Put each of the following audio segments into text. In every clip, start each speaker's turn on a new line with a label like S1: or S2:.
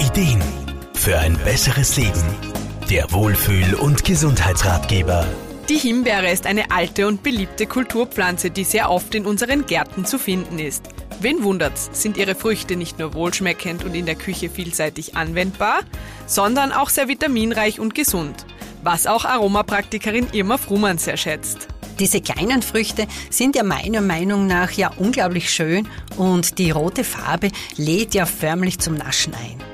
S1: Ideen für ein besseres Leben. Der Wohlfühl- und Gesundheitsratgeber.
S2: Die Himbeere ist eine alte und beliebte Kulturpflanze, die sehr oft in unseren Gärten zu finden ist. Wen wundert's, sind ihre Früchte nicht nur wohlschmeckend und in der Küche vielseitig anwendbar, sondern auch sehr vitaminreich und gesund, was auch Aromapraktikerin Irma Frumann sehr schätzt.
S3: Diese kleinen Früchte sind ja meiner Meinung nach ja unglaublich schön und die rote Farbe lädt ja förmlich zum Naschen ein.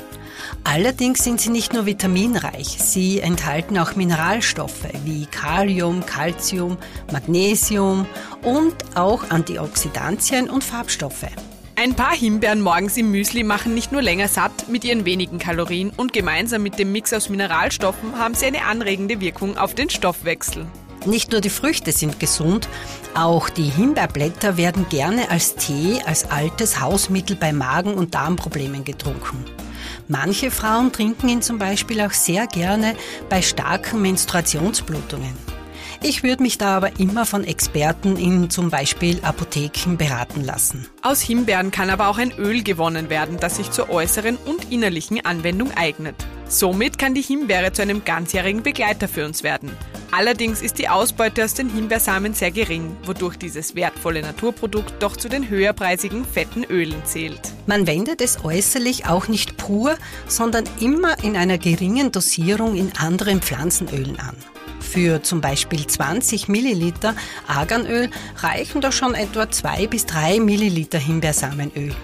S3: Allerdings sind sie nicht nur vitaminreich, sie enthalten auch Mineralstoffe wie Kalium, Calcium, Magnesium und auch Antioxidantien und Farbstoffe.
S2: Ein paar Himbeeren morgens im Müsli machen nicht nur länger satt mit ihren wenigen Kalorien und gemeinsam mit dem Mix aus Mineralstoffen haben sie eine anregende Wirkung auf den Stoffwechsel.
S3: Nicht nur die Früchte sind gesund, auch die Himbeerblätter werden gerne als Tee, als altes Hausmittel bei Magen- und Darmproblemen getrunken. Manche Frauen trinken ihn zum Beispiel auch sehr gerne bei starken Menstruationsblutungen. Ich würde mich da aber immer von Experten in zum Beispiel Apotheken beraten lassen.
S2: Aus Himbeeren kann aber auch ein Öl gewonnen werden, das sich zur äußeren und innerlichen Anwendung eignet. Somit kann die Himbeere zu einem ganzjährigen Begleiter für uns werden. Allerdings ist die Ausbeute aus den Himbeersamen sehr gering, wodurch dieses wertvolle Naturprodukt doch zu den höherpreisigen fetten Ölen zählt.
S3: Man wendet es äußerlich auch nicht pur, sondern immer in einer geringen Dosierung in anderen Pflanzenölen an. Für zum Beispiel 20 Milliliter Arganöl reichen doch schon etwa 2 bis 3 Milliliter Himbeersamenöl.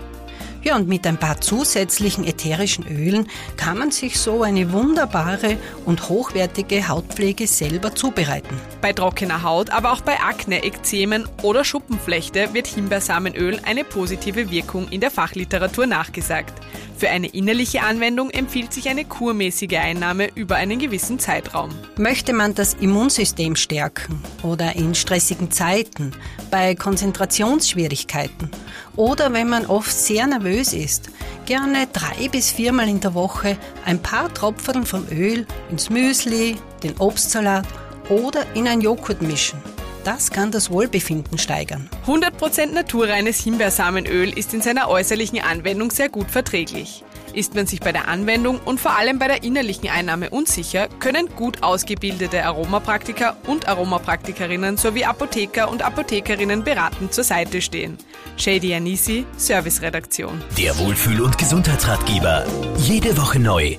S3: Ja, und mit ein paar zusätzlichen ätherischen Ölen kann man sich so eine wunderbare und hochwertige Hautpflege selber zubereiten.
S2: Bei trockener Haut, aber auch bei Akne, Ekzemen oder Schuppenflechte wird Himbeersamenöl eine positive Wirkung in der Fachliteratur nachgesagt. Für eine innerliche Anwendung empfiehlt sich eine kurmäßige Einnahme über einen gewissen Zeitraum.
S3: Möchte man das Immunsystem stärken oder in stressigen Zeiten, bei Konzentrationsschwierigkeiten oder wenn man oft sehr nervös ist, gerne drei bis viermal in der Woche ein paar Tropfen vom Öl ins Müsli, den Obstsalat oder in ein Joghurt mischen. Das kann das Wohlbefinden steigern.
S2: 100% naturreines Himbeersamenöl ist in seiner äußerlichen Anwendung sehr gut verträglich. Ist man sich bei der Anwendung und vor allem bei der innerlichen Einnahme unsicher, können gut ausgebildete Aromapraktiker und Aromapraktikerinnen sowie Apotheker und Apothekerinnen beratend zur Seite stehen. Shady Anisi, Serviceredaktion.
S1: Der Wohlfühl- und Gesundheitsratgeber. Jede Woche neu.